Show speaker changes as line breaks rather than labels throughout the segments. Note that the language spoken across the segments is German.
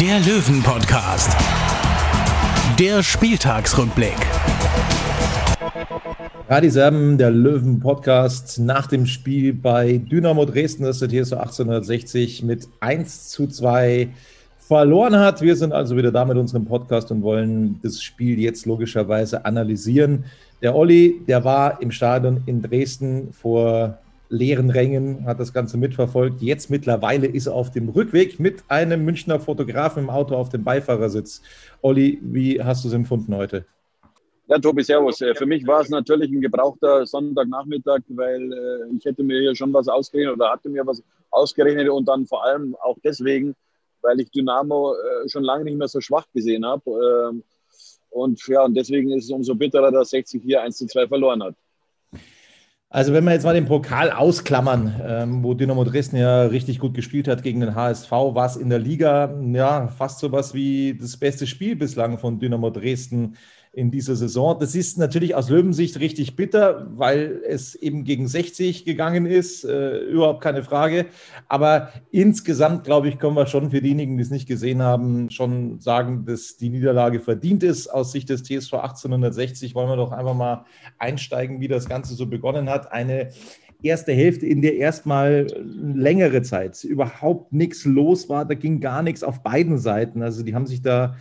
der Löwen-Podcast. Der Spieltagsrückblick.
Radi Serben, der Löwen-Podcast nach dem Spiel bei Dynamo Dresden, das der TSV 1860 mit 1 zu 2 verloren hat. Wir sind also wieder da mit unserem Podcast und wollen das Spiel jetzt logischerweise analysieren. Der Olli, der war im Stadion in Dresden vor leeren Rängen, hat das Ganze mitverfolgt. Jetzt mittlerweile ist er auf dem Rückweg mit einem Münchner Fotografen im Auto auf dem Beifahrersitz. Olli, wie hast du es empfunden heute?
Ja, Tobi, servus. Äh, Für mich war es natürlich ein gebrauchter Sonntagnachmittag, weil äh, ich hätte mir hier schon was ausgerechnet oder hatte mir was ausgerechnet und dann vor allem auch deswegen, weil ich Dynamo äh, schon lange nicht mehr so schwach gesehen habe. Ähm, und ja, und deswegen ist es umso bitterer, dass 60 hier 1 zu 2 verloren hat.
Also wenn wir jetzt mal den Pokal ausklammern, ähm, wo Dynamo Dresden ja richtig gut gespielt hat gegen den HSV, war es in der Liga ja fast so was wie das beste Spiel bislang von Dynamo Dresden in dieser Saison. Das ist natürlich aus Löwensicht richtig bitter, weil es eben gegen 60 gegangen ist, äh, überhaupt keine Frage. Aber insgesamt, glaube ich, können wir schon für diejenigen, die es nicht gesehen haben, schon sagen, dass die Niederlage verdient ist. Aus Sicht des TSV 1860 wollen wir doch einfach mal einsteigen, wie das Ganze so begonnen hat. Eine erste Hälfte, in der erstmal längere Zeit überhaupt nichts los war. Da ging gar nichts auf beiden Seiten. Also die haben sich da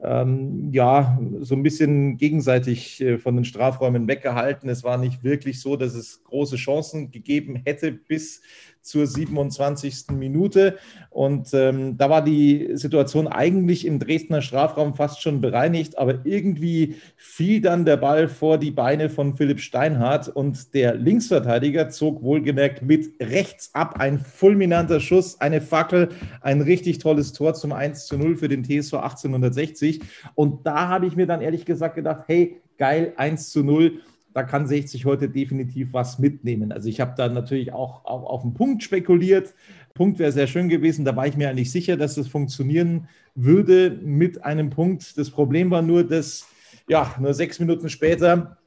ähm, ja, so ein bisschen gegenseitig äh, von den Strafräumen weggehalten. Es war nicht wirklich so, dass es große Chancen gegeben hätte bis zur 27. Minute. Und ähm, da war die Situation eigentlich im Dresdner Strafraum fast schon bereinigt, aber irgendwie fiel dann der Ball vor die Beine von Philipp Steinhardt und der Linksverteidiger zog wohlgemerkt mit rechts ab. Ein fulminanter Schuss, eine Fackel, ein richtig tolles Tor zum 1 zu 0 für den TSV 1860. Und da habe ich mir dann ehrlich gesagt gedacht, hey, geil, 1 zu 0 da kann 60 heute definitiv was mitnehmen. Also ich habe da natürlich auch, auch auf den Punkt spekuliert. Punkt wäre sehr schön gewesen. Da war ich mir eigentlich sicher, dass das funktionieren würde mit einem Punkt. Das Problem war nur, dass ja, nur sechs Minuten später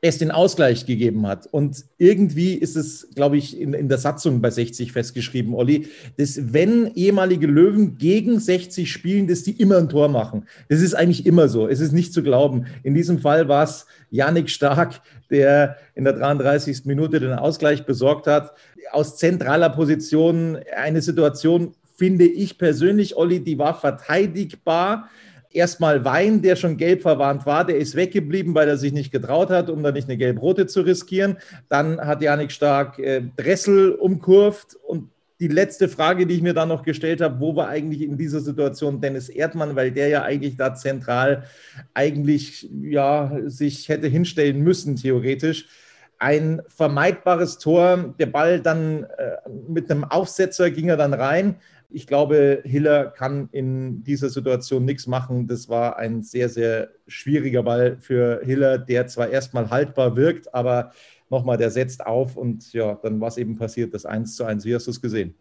es den Ausgleich gegeben hat. Und irgendwie ist es, glaube ich, in, in der Satzung bei 60 festgeschrieben, Olli, dass wenn ehemalige Löwen gegen 60 spielen, dass die immer ein Tor machen. Das ist eigentlich immer so. Es ist nicht zu glauben. In diesem Fall war es Yannick Stark, der in der 33. Minute den Ausgleich besorgt hat. Aus zentraler Position eine Situation, finde ich persönlich, Olli, die war verteidigbar erstmal Wein, der schon gelb verwarnt war, der ist weggeblieben, weil er sich nicht getraut hat, um da nicht eine gelb-rote zu riskieren. Dann hat Janik Stark äh, Dressel umkurvt und die letzte Frage, die ich mir dann noch gestellt habe, wo war eigentlich in dieser Situation Dennis Erdmann, weil der ja eigentlich da zentral eigentlich ja sich hätte hinstellen müssen theoretisch. Ein vermeidbares Tor, der Ball dann äh, mit einem Aufsetzer ging er dann rein. Ich glaube, Hiller kann in dieser Situation nichts machen. Das war ein sehr, sehr schwieriger Ball für Hiller, der zwar erstmal haltbar wirkt, aber nochmal, der setzt auf und ja, dann war es eben passiert, das 1 zu 1. Wie hast du es gesehen?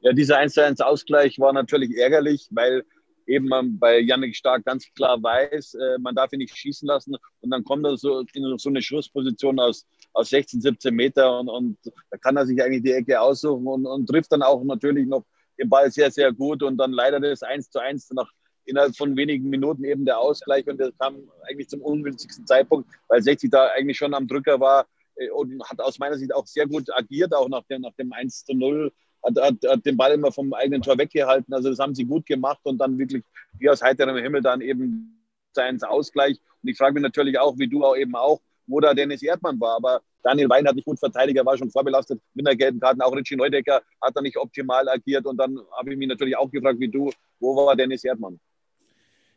Ja, dieser 1 zu 1 Ausgleich war natürlich ärgerlich, weil eben bei Yannick Stark ganz klar weiß, äh, man darf ihn nicht schießen lassen. Und dann kommt er so in so eine Schussposition aus, aus 16, 17 Meter und, und da kann er sich eigentlich die Ecke aussuchen und, und trifft dann auch natürlich noch den Ball sehr, sehr gut und dann leider das 1 zu 1 nach innerhalb von wenigen Minuten eben der Ausgleich und das kam eigentlich zum ungünstigsten Zeitpunkt, weil 60 da eigentlich schon am Drücker war äh, und hat aus meiner Sicht auch sehr gut agiert, auch nach dem, nach dem 1 zu 0 hat, hat, hat den Ball immer vom eigenen Tor weggehalten. Also das haben sie gut gemacht und dann wirklich wie aus heiterem Himmel dann eben sein Ausgleich. Und ich frage mich natürlich auch, wie du auch eben auch, wo da Dennis Erdmann war. Aber Daniel Wein hat nicht gut verteidigt, er war schon vorbelastet mit einer gelben Karte. Auch Richie Neudecker hat da nicht optimal agiert. Und dann habe ich mich natürlich auch gefragt, wie du, wo war Dennis Erdmann?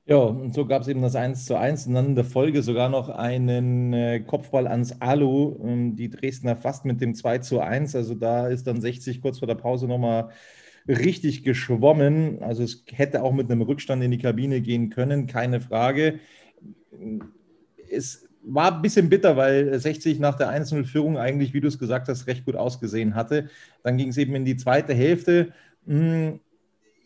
Ja, und so gab es eben das 1 zu 1 und dann in der Folge sogar noch einen äh, Kopfball ans Alu, ähm, die Dresdner fast mit dem 2 zu 1. Also da ist dann 60 kurz vor der Pause nochmal richtig geschwommen. Also es hätte auch mit einem Rückstand in die Kabine gehen können, keine Frage. Es war ein bisschen bitter, weil 60 nach der 1-0-Führung eigentlich, wie du es gesagt hast, recht gut ausgesehen hatte. Dann ging es eben in die zweite Hälfte. Hm,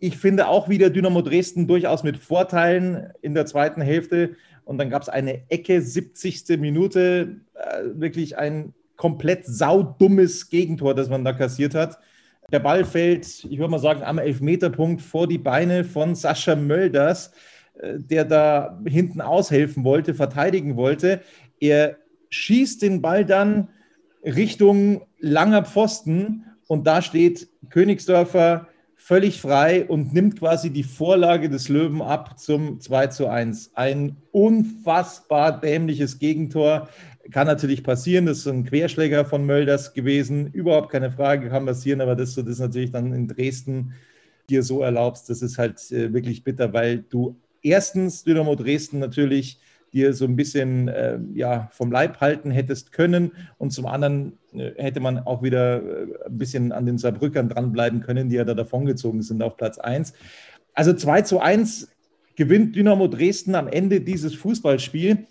ich finde auch wieder Dynamo Dresden durchaus mit Vorteilen in der zweiten Hälfte. Und dann gab es eine Ecke, 70. Minute, äh, wirklich ein komplett saudummes Gegentor, das man da kassiert hat. Der Ball fällt, ich würde mal sagen, am Elfmeterpunkt vor die Beine von Sascha Mölders, äh, der da hinten aushelfen wollte, verteidigen wollte. Er schießt den Ball dann Richtung langer Pfosten und da steht Königsdörfer völlig frei und nimmt quasi die Vorlage des Löwen ab zum 2 zu 1. Ein unfassbar dämliches Gegentor. Kann natürlich passieren, das ist ein Querschläger von Mölders gewesen. Überhaupt keine Frage, kann passieren, aber dass du das natürlich dann in Dresden dir so erlaubst, das ist halt äh, wirklich bitter, weil du erstens Dynamo Dresden natürlich dir so ein bisschen äh, ja, vom Leib halten hättest können. Und zum anderen hätte man auch wieder äh, ein bisschen an den Saarbrückern dranbleiben können, die ja da davongezogen sind auf Platz 1. Also 2 zu 1 gewinnt Dynamo Dresden am Ende dieses Fußballspiel.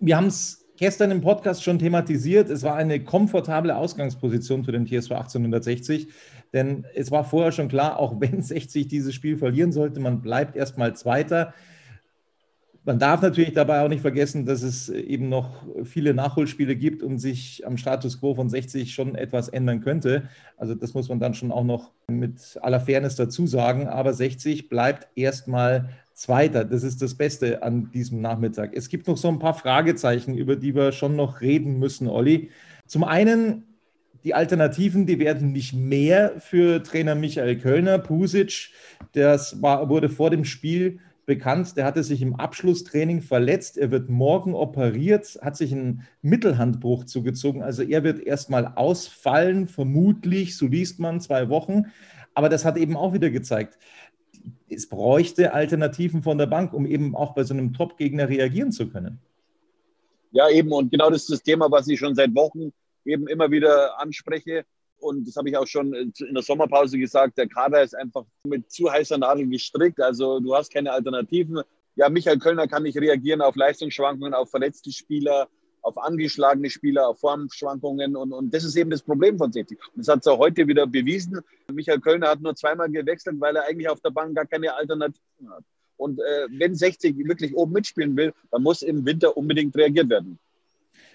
Wir haben es gestern im Podcast schon thematisiert. Es war eine komfortable Ausgangsposition für den TSV 1860, denn es war vorher schon klar, auch wenn 60 dieses Spiel verlieren sollte, man bleibt erstmal Zweiter. Man darf natürlich dabei auch nicht vergessen, dass es eben noch viele Nachholspiele gibt und sich am Status quo von 60 schon etwas ändern könnte. Also das muss man dann schon auch noch mit aller Fairness dazu sagen. Aber 60 bleibt erstmal Zweiter. Das ist das Beste an diesem Nachmittag. Es gibt noch so ein paar Fragezeichen, über die wir schon noch reden müssen, Olli. Zum einen die Alternativen, die werden nicht mehr für Trainer Michael Kölner. Pusic, das war, wurde vor dem Spiel bekannt, der hatte sich im Abschlusstraining verletzt. Er wird morgen operiert, hat sich einen Mittelhandbruch zugezogen. Also er wird erstmal ausfallen, vermutlich, so liest man, zwei Wochen. Aber das hat eben auch wieder gezeigt, es bräuchte Alternativen von der Bank, um eben auch bei so einem Top-Gegner reagieren zu können.
Ja, eben. Und genau das ist das Thema, was ich schon seit Wochen eben immer wieder anspreche. Und das habe ich auch schon in der Sommerpause gesagt, der Kader ist einfach mit zu heißer Nadel gestrickt. Also du hast keine Alternativen. Ja, Michael Kölner kann nicht reagieren auf Leistungsschwankungen, auf verletzte Spieler, auf angeschlagene Spieler, auf Formschwankungen. Und, und das ist eben das Problem von 60. Und das hat es auch heute wieder bewiesen. Michael Kölner hat nur zweimal gewechselt, weil er eigentlich auf der Bank gar keine Alternativen hat. Und äh, wenn 60 wirklich oben mitspielen will, dann muss im Winter unbedingt reagiert werden.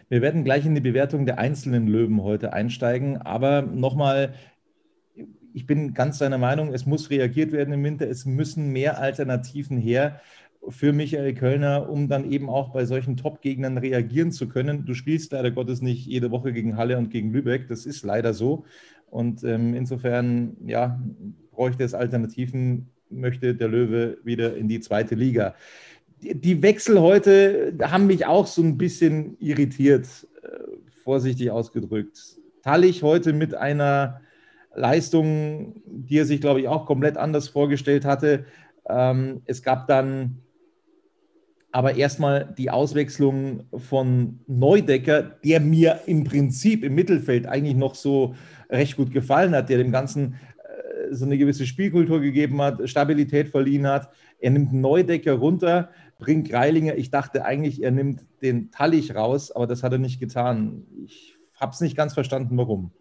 Wir werden gleich in die Bewertung der einzelnen Löwen heute einsteigen, aber nochmal, ich bin ganz deiner Meinung, es muss reagiert werden im Winter, es müssen mehr Alternativen her für Michael Kölner, um dann eben auch bei solchen Top-Gegnern reagieren zu können. Du spielst leider Gottes nicht jede Woche gegen Halle und gegen Lübeck, das ist leider so. Und ähm, insofern, ja, bräuchte es Alternativen, möchte der Löwe wieder in die zweite Liga die Wechsel heute haben mich auch so ein bisschen irritiert, äh, vorsichtig ausgedrückt. Tallich heute mit einer Leistung, die er sich, glaube ich, auch komplett anders vorgestellt hatte. Ähm, es gab dann aber erstmal die Auswechslung von Neudecker, der mir im Prinzip im Mittelfeld eigentlich noch so recht gut gefallen hat, der dem Ganzen äh, so eine gewisse Spielkultur gegeben hat, Stabilität verliehen hat. Er nimmt Neudecker runter, bringt Greilinger. Ich dachte eigentlich, er nimmt den Tallich raus, aber das hat er nicht getan. Ich habe es nicht ganz verstanden, warum.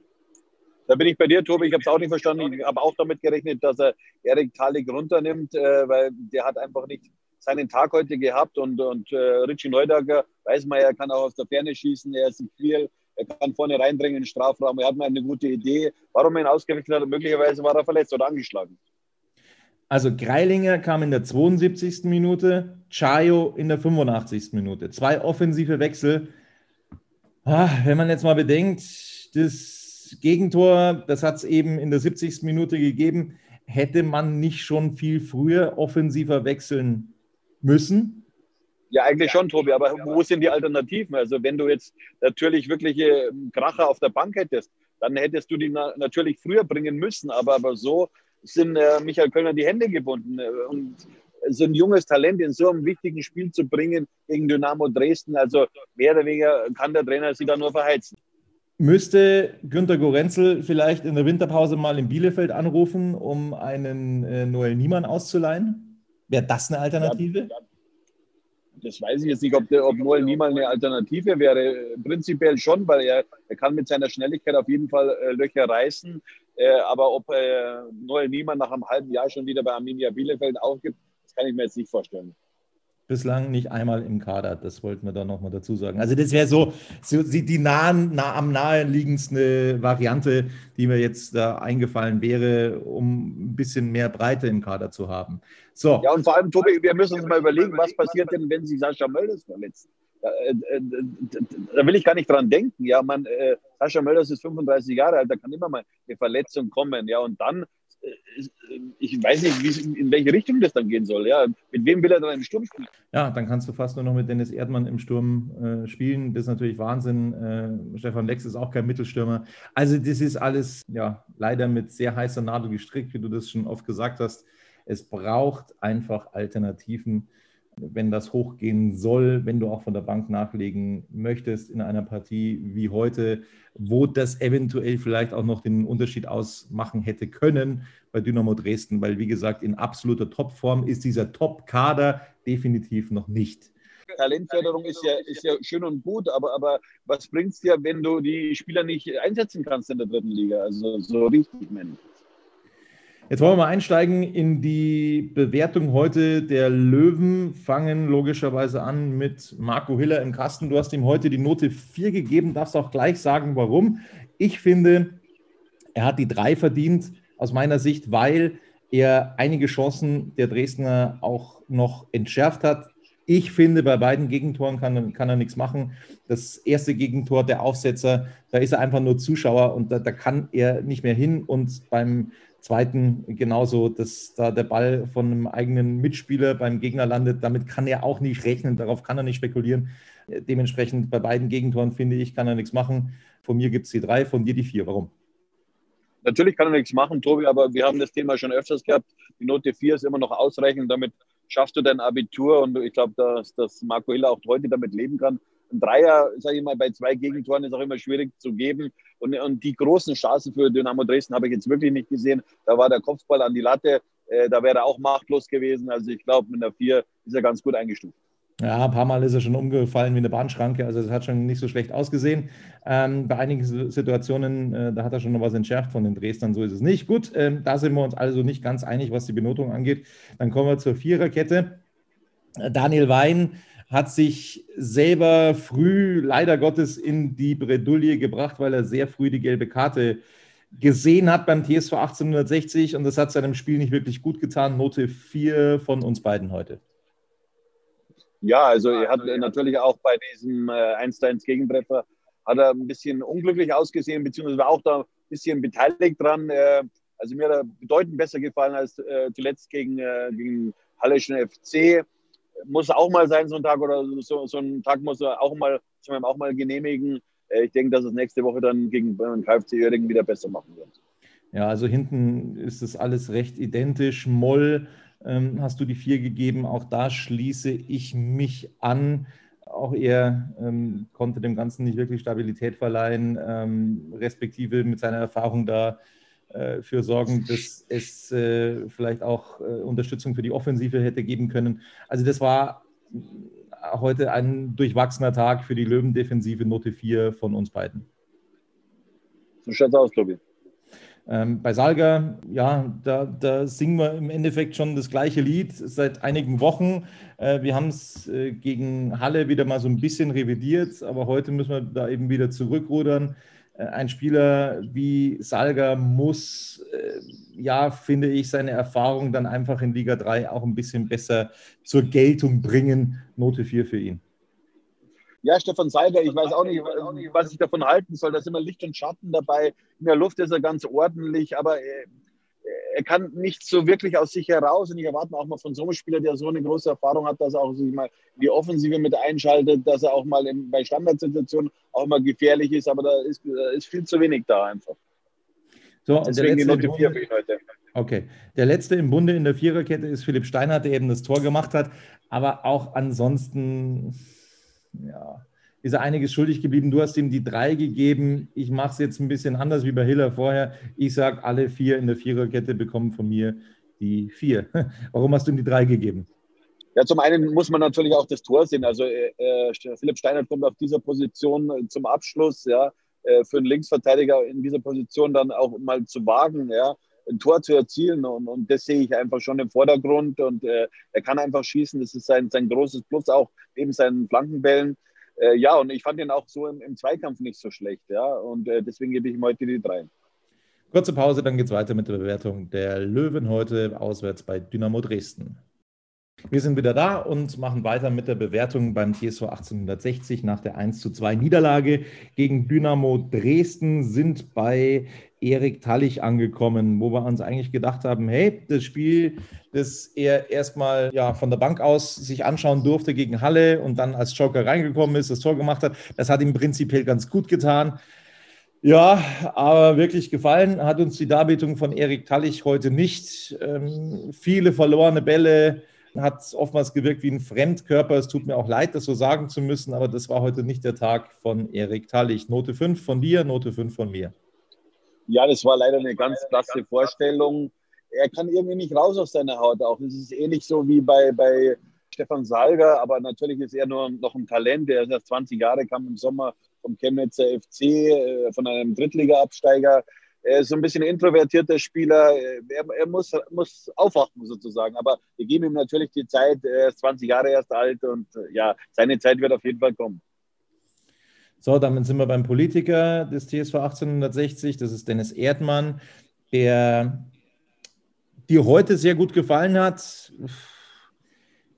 Da bin ich bei dir, Tobi. Ich habe es auch nicht verstanden. Ich habe auch damit gerechnet, dass er Erik Tallig runternimmt, äh, weil der hat einfach nicht seinen Tag heute gehabt. Und, und äh, Richie Neudager, weiß man, er kann auch aus der Ferne schießen. Er ist ein Queer. Er kann vorne reindringen in den Strafraum. Er hat mal eine gute Idee. Warum er ihn ausgewechselt hat, möglicherweise war er verletzt oder angeschlagen.
Also Greilinger kam in der 72. Minute, Chayo in der 85. Minute. Zwei offensive Wechsel. Ah, wenn man jetzt mal bedenkt, das Gegentor, das hat es eben in der 70. Minute gegeben, hätte man nicht schon viel früher offensiver wechseln müssen?
Ja, eigentlich schon, Tobi, aber wo sind die Alternativen? Also wenn du jetzt natürlich wirkliche Kracher auf der Bank hättest, dann hättest du die na natürlich früher bringen müssen, aber, aber so sind äh, Michael Kölner die Hände gebunden. Äh, und so ein junges Talent in so einem wichtigen Spiel zu bringen gegen Dynamo Dresden, also mehr oder weniger kann der Trainer sie da nur verheizen.
Müsste Günter Gorenzel vielleicht in der Winterpause mal in Bielefeld anrufen, um einen äh, Noel Niemann auszuleihen? Wäre das eine Alternative? Ja,
das weiß ich jetzt nicht, ob, der, ob Noel Niemann eine Alternative wäre. Prinzipiell schon, weil er, er kann mit seiner Schnelligkeit auf jeden Fall äh, Löcher reißen. Äh, aber ob äh, Noel Niemann nach einem halben Jahr schon wieder bei Arminia Bielefeld aufgibt, das kann ich mir jetzt nicht vorstellen
bislang nicht einmal im Kader. Das wollten wir da nochmal dazu sagen. Also das wäre so, so, die nahen, nah, am naheliegendste Variante, die mir jetzt da eingefallen wäre, um ein bisschen mehr Breite im Kader zu haben.
So. Ja, und vor allem, Tobi, wir müssen uns mal überlegen, was passiert denn, wenn sich Sascha Mölders verletzt? Da, äh, äh, da, will ich gar nicht dran denken. Ja, man, äh, Sascha Mölders ist 35 Jahre alt, da kann immer mal eine Verletzung kommen. Ja, und dann ich weiß nicht, in welche Richtung das dann gehen soll. Ja, mit wem will er dann im Sturm spielen?
Ja, dann kannst du fast nur noch mit Dennis Erdmann im Sturm äh, spielen. Das ist natürlich Wahnsinn. Äh, Stefan Lex ist auch kein Mittelstürmer. Also, das ist alles ja leider mit sehr heißer Nadel gestrickt, wie du das schon oft gesagt hast. Es braucht einfach Alternativen wenn das hochgehen soll, wenn du auch von der Bank nachlegen möchtest in einer Partie wie heute, wo das eventuell vielleicht auch noch den Unterschied ausmachen hätte können bei Dynamo Dresden, weil wie gesagt, in absoluter Topform ist dieser Top-Kader definitiv noch nicht.
Talentförderung ist ja, ist ja schön und gut, aber, aber was bringt es dir, wenn du die Spieler nicht einsetzen kannst in der dritten Liga? Also so richtig, Mensch.
Jetzt wollen wir mal einsteigen in die Bewertung heute der Löwen. Fangen logischerweise an mit Marco Hiller im Kasten. Du hast ihm heute die Note 4 gegeben, darfst auch gleich sagen, warum. Ich finde, er hat die 3 verdient, aus meiner Sicht, weil er einige Chancen der Dresdner auch noch entschärft hat. Ich finde, bei beiden Gegentoren kann, kann er nichts machen. Das erste Gegentor, der Aufsetzer, da ist er einfach nur Zuschauer und da, da kann er nicht mehr hin. Und beim Zweiten genauso, dass da der Ball von einem eigenen Mitspieler beim Gegner landet. Damit kann er auch nicht rechnen, darauf kann er nicht spekulieren. Dementsprechend bei beiden Gegentoren, finde ich, kann er nichts machen. Von mir gibt es die drei, von dir die vier. Warum?
Natürlich kann er nichts machen, Tobi, aber wir haben das Thema schon öfters gehabt. Die Note 4 ist immer noch ausreichend. Damit schaffst du dein Abitur und ich glaube, dass, dass Marco Hiller auch heute damit leben kann ein Dreier, sage ich mal, bei zwei Gegentoren ist auch immer schwierig zu geben. Und, und die großen Chancen für Dynamo Dresden habe ich jetzt wirklich nicht gesehen. Da war der Kopfball an die Latte, äh, da wäre er auch machtlos gewesen. Also ich glaube, mit einer Vier ist er ganz gut eingestuft.
Ja, ein paar Mal ist er schon umgefallen wie eine Bahnschranke, also das hat schon nicht so schlecht ausgesehen. Ähm, bei einigen Situationen, äh, da hat er schon noch was entschärft von den Dresdnern, so ist es nicht. Gut, ähm, da sind wir uns also nicht ganz einig, was die Benotung angeht. Dann kommen wir zur Viererkette. Daniel Wein hat sich selber früh, leider Gottes, in die Bredouille gebracht, weil er sehr früh die gelbe Karte gesehen hat beim TSV 1860 und das hat seinem Spiel nicht wirklich gut getan. Note 4 von uns beiden heute.
Ja, also er hat natürlich auch bei diesem äh, 1-1 Gegentreffer hat er ein bisschen unglücklich ausgesehen, beziehungsweise war auch da ein bisschen beteiligt dran. Äh, also mir hat er bedeutend besser gefallen als äh, zuletzt gegen, äh, gegen Halleschen FC muss auch mal sein, so ein Tag oder so, so ein Tag muss er auch mal, auch mal genehmigen. Äh, ich denke, dass es nächste Woche dann gegen den KFC Öhringen wieder besser machen wird.
Ja, also hinten ist das alles recht identisch. Moll ähm, hast du die vier gegeben. Auch da schließe ich mich an. Auch er ähm, konnte dem Ganzen nicht wirklich Stabilität verleihen, ähm, respektive mit seiner Erfahrung da äh, für sorgen, dass es äh, vielleicht auch äh, Unterstützung für die Offensive hätte geben können. Also das war heute ein durchwachsener Tag für die Löwen-Defensive, Note 4 von uns beiden.
So schaut es aus, Tobi.
Ähm, bei Salga, ja, da, da, singen wir im Endeffekt schon das gleiche Lied seit einigen Wochen. Äh, wir haben es äh, gegen Halle wieder mal so ein bisschen revidiert, aber heute müssen wir da eben wieder zurückrudern. Äh, ein Spieler wie Salga muss, äh, ja, finde ich, seine Erfahrung dann einfach in Liga 3 auch ein bisschen besser zur Geltung bringen. Note 4 für ihn.
Ja, Stefan Salga, ich weiß auch nicht, was ich davon halten soll. Da sind immer Licht und Schatten dabei. In der Luft ist er ganz ordentlich, aber äh, er kann nicht so wirklich aus sich heraus. Und ich erwarte auch mal von so einem Spieler, der so eine große Erfahrung hat, dass er auch sich mal die Offensive mit einschaltet, dass er auch mal in, bei Standardsituationen auch mal gefährlich ist. Aber da ist, ist viel zu wenig da einfach.
So, Deswegen die Note 4 für ihn heute. Okay. Der letzte im Bunde in der Viererkette ist Philipp Steinhardt, der eben das Tor gemacht hat. Aber auch ansonsten, ja, ist er einiges schuldig geblieben. Du hast ihm die drei gegeben. Ich mache es jetzt ein bisschen anders wie bei Hiller vorher. Ich sage, alle vier in der Viererkette bekommen von mir die vier. Warum hast du ihm die drei gegeben?
Ja, zum einen muss man natürlich auch das Tor sehen. Also äh, äh Philipp Steiner kommt auf dieser Position äh, zum Abschluss, ja, äh, für einen Linksverteidiger in dieser Position dann auch mal zu wagen, ja, ein Tor zu erzielen. Und, und das sehe ich einfach schon im Vordergrund. Und äh, er kann einfach schießen. Das ist sein, sein großes Plus, auch neben seinen Flankenbällen. Äh, ja, und ich fand ihn auch so im, im Zweikampf nicht so schlecht. Ja, und äh, deswegen gebe ich ihm heute die drei.
Kurze Pause, dann geht es weiter mit der Bewertung der Löwen heute auswärts bei Dynamo Dresden. Wir sind wieder da und machen weiter mit der Bewertung beim TSV 1860 nach der 1 zu 2 Niederlage gegen Dynamo Dresden sind bei Erik Tallich angekommen, wo wir uns eigentlich gedacht haben, hey, das Spiel, das er erstmal ja, von der Bank aus sich anschauen durfte gegen Halle und dann als Joker reingekommen ist, das Tor gemacht hat, das hat ihm prinzipiell ganz gut getan. Ja, aber wirklich gefallen hat uns die Darbietung von Erik Tallich heute nicht. Ähm, viele verlorene Bälle, hat oftmals gewirkt wie ein Fremdkörper. Es tut mir auch leid, das so sagen zu müssen, aber das war heute nicht der Tag von Erik Tallich. Note 5 von dir, Note 5 von mir.
Ja, das war leider eine ganz klasse Vorstellung. Er kann irgendwie nicht raus aus seiner Haut auch. Es ist ähnlich so wie bei, bei Stefan Salger, aber natürlich ist er nur noch ein Talent. Er ist erst 20 Jahre, kam im Sommer vom Chemnitzer FC, äh, von einem Drittliga-Absteiger. Er ist so ein bisschen introvertierter Spieler. Er, er, muss, muss aufwachen sozusagen. Aber wir geben ihm natürlich die Zeit. Er ist 20 Jahre erst alt und äh, ja, seine Zeit wird auf jeden Fall kommen.
So, damit sind wir beim Politiker des TSV 1860. Das ist Dennis Erdmann, der dir heute sehr gut gefallen hat.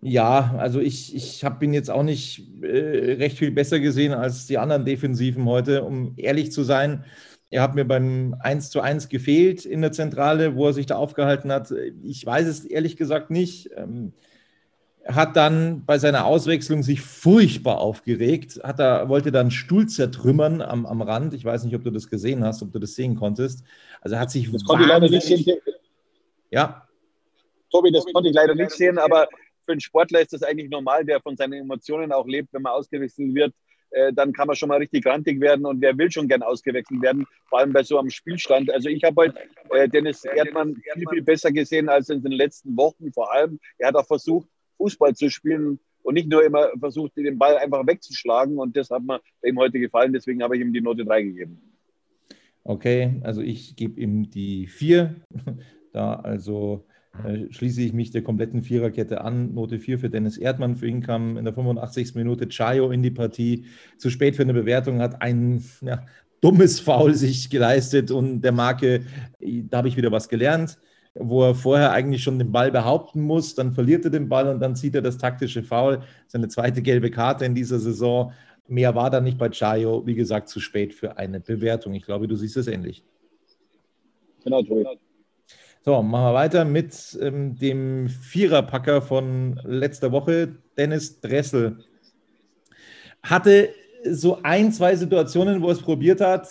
Ja, also ich, ich habe ihn jetzt auch nicht äh, recht viel besser gesehen als die anderen Defensiven heute, um ehrlich zu sein. Er hat mir beim 1 zu 1 gefehlt in der Zentrale, wo er sich da aufgehalten hat. Ich weiß es ehrlich gesagt nicht. Ähm, er hat dann bei seiner Auswechslung sich furchtbar aufgeregt, hat er, wollte dann Stuhl zertrümmern am, am Rand. Ich weiß nicht, ob du das gesehen hast, ob du das sehen konntest. Also hat sich
das konnte ich leider nicht sehen.
Ja.
Tobi, das konnte ich leider nicht sehen, aber für einen Sportler ist das eigentlich normal, der von seinen Emotionen auch lebt, wenn man ausgewechselt wird äh, dann kann man schon mal richtig grantig werden und wer will schon gern ausgewechselt werden, vor allem bei so einem Spielstand. Also ich habe heute äh, Dennis Erdmann viel, viel besser gesehen als in den letzten Wochen. Vor allem, er hat auch versucht, Fußball zu spielen und nicht nur immer versucht, den Ball einfach wegzuschlagen und das hat mir ihm heute gefallen, deswegen habe ich ihm die Note 3 gegeben.
Okay, also ich gebe ihm die 4. Da also äh, schließe ich mich der kompletten Viererkette an. Note 4 für Dennis Erdmann. Für ihn kam in der 85. Minute Chayo in die Partie. Zu spät für eine Bewertung, hat ein ja, dummes Foul sich geleistet und der Marke, da habe ich wieder was gelernt, wo er vorher eigentlich schon den Ball behaupten muss, dann verliert er den Ball und dann zieht er das taktische Foul. Seine zweite gelbe Karte in dieser Saison. Mehr war da nicht bei Chayo. Wie gesagt, zu spät für eine Bewertung. Ich glaube, du siehst es ähnlich.
Genau, Tobi.
So, machen wir weiter mit ähm, dem Viererpacker von letzter Woche, Dennis Dressel. Hatte so ein, zwei Situationen, wo er es probiert hat,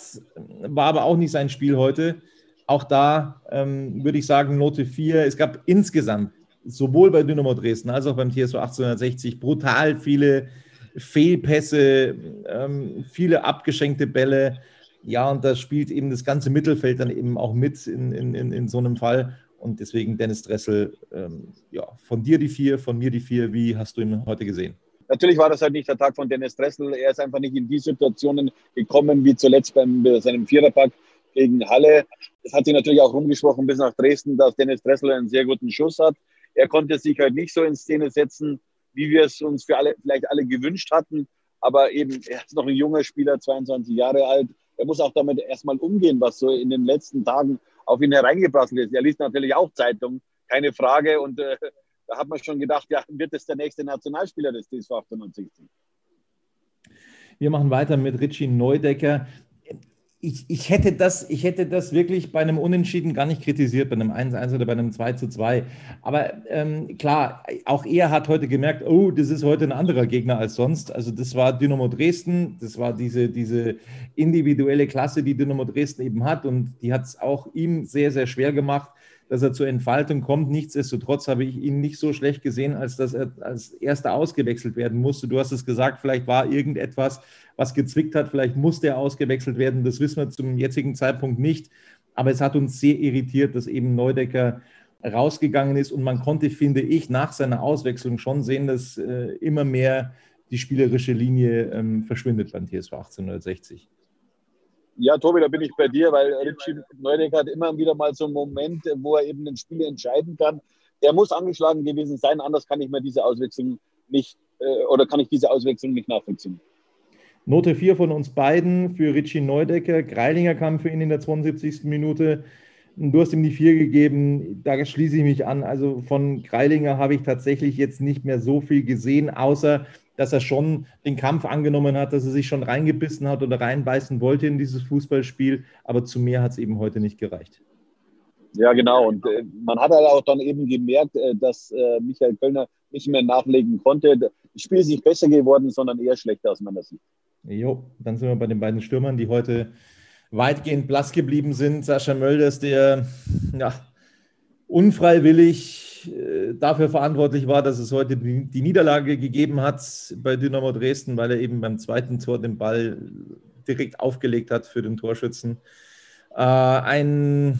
war aber auch nicht sein Spiel heute. Auch da ähm, würde ich sagen, Note 4. Es gab insgesamt sowohl bei Dynamo Dresden als auch beim TSV 1860 brutal viele Fehlpässe, ähm, viele abgeschenkte Bälle. Ja, und da spielt eben das ganze Mittelfeld dann eben auch mit in, in, in, in so einem Fall. Und deswegen, Dennis Dressel, ähm, ja, von dir die vier, von mir die vier. Wie hast du ihn heute gesehen?
Natürlich war das halt nicht der Tag von Dennis Dressel. Er ist einfach nicht in die Situationen gekommen, wie zuletzt beim bei seinem Viererpack gegen Halle. Es hat sich natürlich auch rumgesprochen bis nach Dresden, dass Dennis Dressel einen sehr guten Schuss hat. Er konnte sich halt nicht so in Szene setzen, wie wir es uns für alle, vielleicht alle gewünscht hatten. Aber eben, er ist noch ein junger Spieler, 22 Jahre alt er muss auch damit erstmal umgehen, was so in den letzten Tagen auf ihn hereingeprasselt ist. Er liest natürlich auch Zeitung, keine Frage. Und äh, da hat man schon gedacht, ja, wird es der nächste Nationalspieler des TSV 98?
Wir machen weiter mit Richie Neudecker ich, ich, hätte das, ich hätte das wirklich bei einem Unentschieden gar nicht kritisiert, bei einem 1-1 oder bei einem 2-2. Aber ähm, klar, auch er hat heute gemerkt, oh, das ist heute ein anderer Gegner als sonst. Also das war Dynamo Dresden, das war diese, diese individuelle Klasse, die Dynamo Dresden eben hat. Und die hat es auch ihm sehr, sehr schwer gemacht. Dass er zur Entfaltung kommt. Nichtsdestotrotz habe ich ihn nicht so schlecht gesehen, als dass er als erster ausgewechselt werden musste. Du hast es gesagt, vielleicht war irgendetwas, was gezwickt hat, vielleicht musste er ausgewechselt werden. Das wissen wir zum jetzigen Zeitpunkt nicht. Aber es hat uns sehr irritiert, dass eben Neudecker rausgegangen ist und man konnte, finde ich, nach seiner Auswechslung schon sehen, dass äh, immer mehr die spielerische Linie ähm, verschwindet beim TSV 1860.
Ja, Tobi, da bin ich bei dir, weil Richie Neudecker hat immer wieder mal so einen Moment, wo er eben ein Spiel entscheiden kann. Der muss angeschlagen gewesen sein, anders kann ich mir diese Auswechslung nicht äh, oder kann ich diese Auswechslung nicht nachvollziehen.
Note 4 von uns beiden für Richie Neudecker. Greilinger kam für ihn in der 72. Minute. Du hast ihm die 4 gegeben, da schließe ich mich an. Also von Greilinger habe ich tatsächlich jetzt nicht mehr so viel gesehen, außer dass er schon den Kampf angenommen hat, dass er sich schon reingebissen hat oder reinbeißen wollte in dieses Fußballspiel. Aber zu mehr hat es eben heute nicht gereicht.
Ja, genau. Und äh, man hat halt auch dann eben gemerkt, äh, dass äh, Michael Kölner nicht mehr nachlegen konnte. Das Spiel ist nicht besser geworden, sondern eher schlechter aus meiner Sicht.
Jo, dann sind wir bei den beiden Stürmern, die heute weitgehend blass geblieben sind. Sascha Mölders, der ja, unfreiwillig äh, dafür verantwortlich war, dass es heute die Niederlage gegeben hat bei Dynamo Dresden, weil er eben beim zweiten Tor den Ball direkt aufgelegt hat für den Torschützen. Äh, ein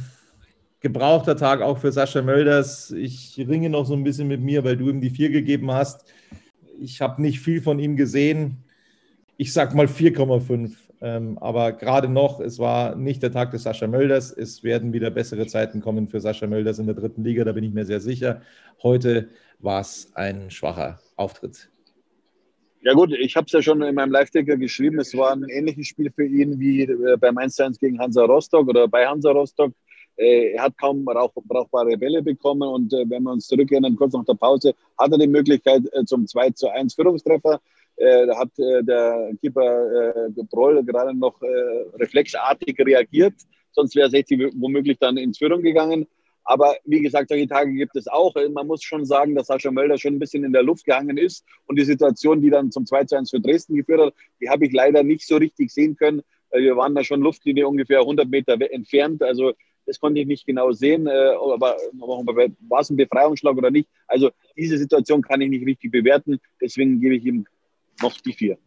gebrauchter Tag auch für Sascha Mölders. Ich ringe noch so ein bisschen mit mir, weil du ihm die vier gegeben hast. Ich habe nicht viel von ihm gesehen. Ich sag mal 4,5. Ähm, aber gerade noch, es war nicht der Tag des Sascha Mölders. Es werden wieder bessere Zeiten kommen für Sascha Mölders in der dritten Liga, da bin ich mir sehr sicher. Heute war es ein schwacher Auftritt.
Ja gut, ich habe es ja schon in meinem Live-Ticker geschrieben, es war ein ähnliches Spiel für ihn wie äh, beim 1-1 gegen Hansa Rostock oder bei Hansa Rostock. Äh, er hat kaum brauchbare Bälle bekommen und äh, wenn wir uns zurückerinnern, kurz nach der Pause, hat er die Möglichkeit zum 2 zu 1 Führungstreffer äh, da hat äh, der Keeper äh, Broll gerade noch äh, reflexartig reagiert. Sonst wäre 60 womöglich dann ins Führung gegangen. Aber wie gesagt, solche Tage gibt es auch. Man muss schon sagen, dass Sascha Mölder schon ein bisschen in der Luft gehangen ist. Und die Situation, die dann zum 2 zu 1 für Dresden geführt hat, die habe ich leider nicht so richtig sehen können. Wir waren da schon Luftlinie ungefähr 100 Meter entfernt. Also das konnte ich nicht genau sehen. Aber war es ein Befreiungsschlag oder nicht? Also diese Situation kann ich nicht richtig bewerten. Deswegen gebe ich ihm noch die vier.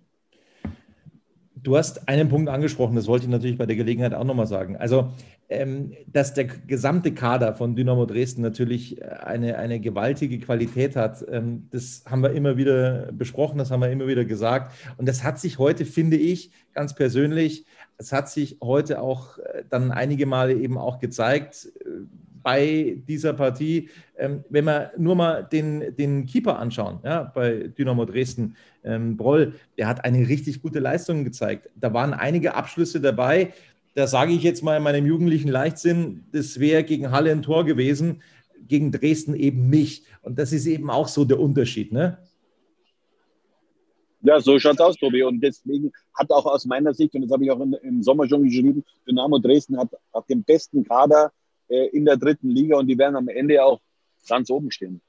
Du hast einen Punkt angesprochen, das wollte ich natürlich bei der Gelegenheit auch nochmal sagen. Also, ähm, dass der gesamte Kader von Dynamo Dresden natürlich eine, eine gewaltige Qualität hat, ähm, das haben wir immer wieder besprochen, das haben wir immer wieder gesagt. Und das hat sich heute, finde ich, ganz persönlich, es hat sich heute auch äh, dann einige Male eben auch gezeigt, äh, bei dieser Partie, ähm, wenn wir nur mal den, den Keeper anschauen, ja, bei Dynamo Dresden, ähm, Broll, der hat eine richtig gute Leistung gezeigt. Da waren einige Abschlüsse dabei, da sage ich jetzt mal in meinem jugendlichen Leichtsinn, das wäre gegen Halle ein Tor gewesen, gegen Dresden eben nicht. Und das ist eben auch so der Unterschied, ne?
Ja, so schaut es aus, Tobi. Und deswegen hat auch aus meiner Sicht, und das habe ich auch im Sommer schon geschrieben, Dynamo Dresden hat, hat den besten Kader in der dritten Liga und die werden am Ende auch ganz oben stehen.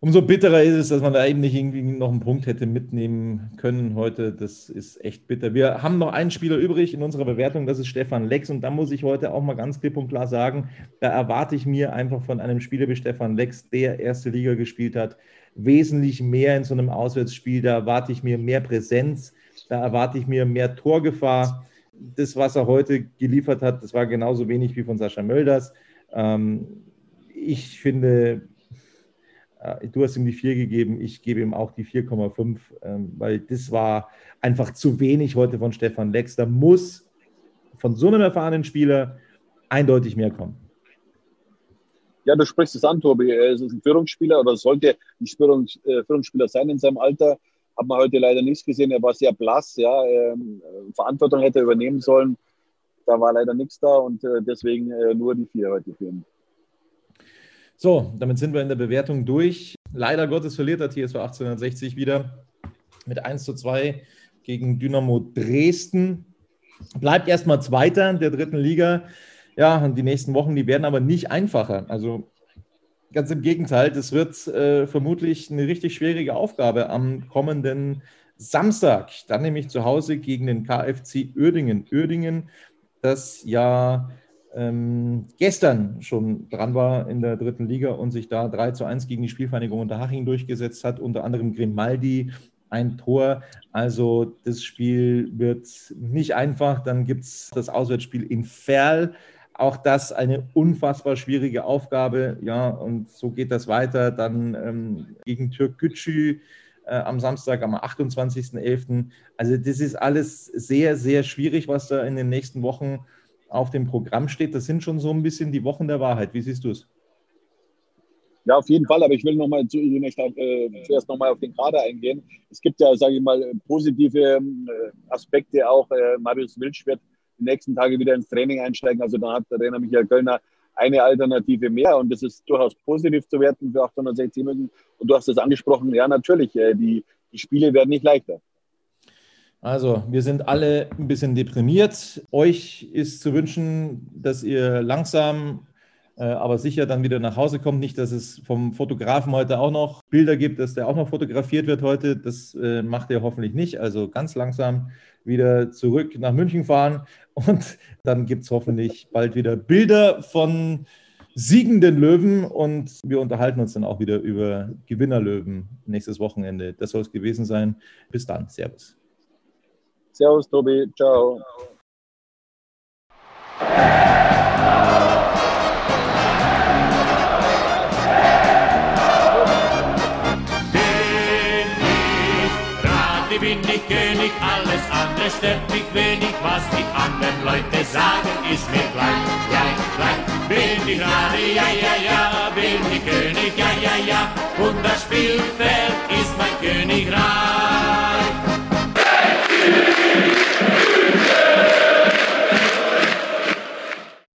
Umso bitterer ist es, dass man da eben nicht irgendwie noch einen Punkt hätte mitnehmen können heute. Das ist echt bitter. Wir haben noch einen Spieler übrig in unserer Bewertung, das ist Stefan Lex. Und da muss ich heute auch mal ganz klipp und klar sagen, da erwarte ich mir einfach von einem Spieler wie Stefan Lex, der erste Liga gespielt hat, wesentlich mehr in so einem Auswärtsspiel. Da erwarte ich mir mehr Präsenz, da erwarte ich mir mehr Torgefahr das, was er heute geliefert hat, das war genauso wenig wie von Sascha Mölders. Ähm, ich finde, äh, du hast ihm die 4 gegeben, ich gebe ihm auch die 4,5, ähm, weil das war einfach zu wenig heute von Stefan Lex. Da muss von so einem erfahrenen Spieler eindeutig mehr kommen.
Ja, du sprichst es an, Tobi. Es ist ein Führungsspieler oder sollte ein äh, Führungsspieler sein in seinem Alter hat man heute leider nichts gesehen. Er war sehr blass, ja, ähm, Verantwortung hätte er übernehmen sollen. Da war leider nichts da und äh, deswegen äh, nur die vier heute für ihn.
So, damit sind wir in der Bewertung durch. Leider Gottes verliert der TSV 1860 wieder mit 1 zu 2 gegen Dynamo Dresden. Bleibt erstmal Zweiter der dritten Liga. Ja, und die nächsten Wochen, die werden aber nicht einfacher. Also Ganz im Gegenteil, das wird äh, vermutlich eine richtig schwierige Aufgabe am kommenden Samstag. Dann nämlich zu Hause gegen den KFC Uerdingen. Uerdingen, das ja ähm, gestern schon dran war in der dritten Liga und sich da 3 zu 1 gegen die Spielvereinigung Unterhaching durchgesetzt hat, unter anderem Grimaldi ein Tor. Also das Spiel wird nicht einfach. Dann gibt es das Auswärtsspiel in Ferl. Auch das eine unfassbar schwierige Aufgabe. Ja, und so geht das weiter. Dann ähm, gegen Türk Gücü äh, am Samstag, am 28.11. Also das ist alles sehr, sehr schwierig, was da in den nächsten Wochen auf dem Programm steht. Das sind schon so ein bisschen die Wochen der Wahrheit. Wie siehst du es?
Ja, auf jeden Fall, aber ich will nochmal zu, äh, zuerst nochmal auf den Kader eingehen. Es gibt ja, sage ich mal, positive äh, Aspekte auch. Äh, Marius Wilsch wird die nächsten Tage wieder ins Training einsteigen. Also da hat der Trainer Michael Kölner eine Alternative mehr und das ist durchaus positiv zu werten für 860 Minuten. Und du hast es angesprochen, ja natürlich, äh, die, die Spiele werden nicht leichter.
Also, wir sind alle ein bisschen deprimiert. Euch ist zu wünschen, dass ihr langsam, aber sicher dann wieder nach Hause kommt. Nicht, dass es vom Fotografen heute auch noch Bilder gibt, dass der auch noch fotografiert wird heute. Das äh, macht er hoffentlich nicht. Also ganz langsam wieder zurück nach München fahren und dann gibt es hoffentlich bald wieder Bilder von siegenden Löwen und wir unterhalten uns dann auch wieder über Gewinnerlöwen nächstes Wochenende. Das soll es gewesen sein. Bis dann. Servus.
Servus, Tobi. Ciao.
bin andere stört mich wenig, was die anderen Leute sagen, ist mir gleich, gleich, gleich. Bin ich gerade, ja, ja, ja, bin ich König, ja, ja, ja, und das Spielfeld ist mein Königreich.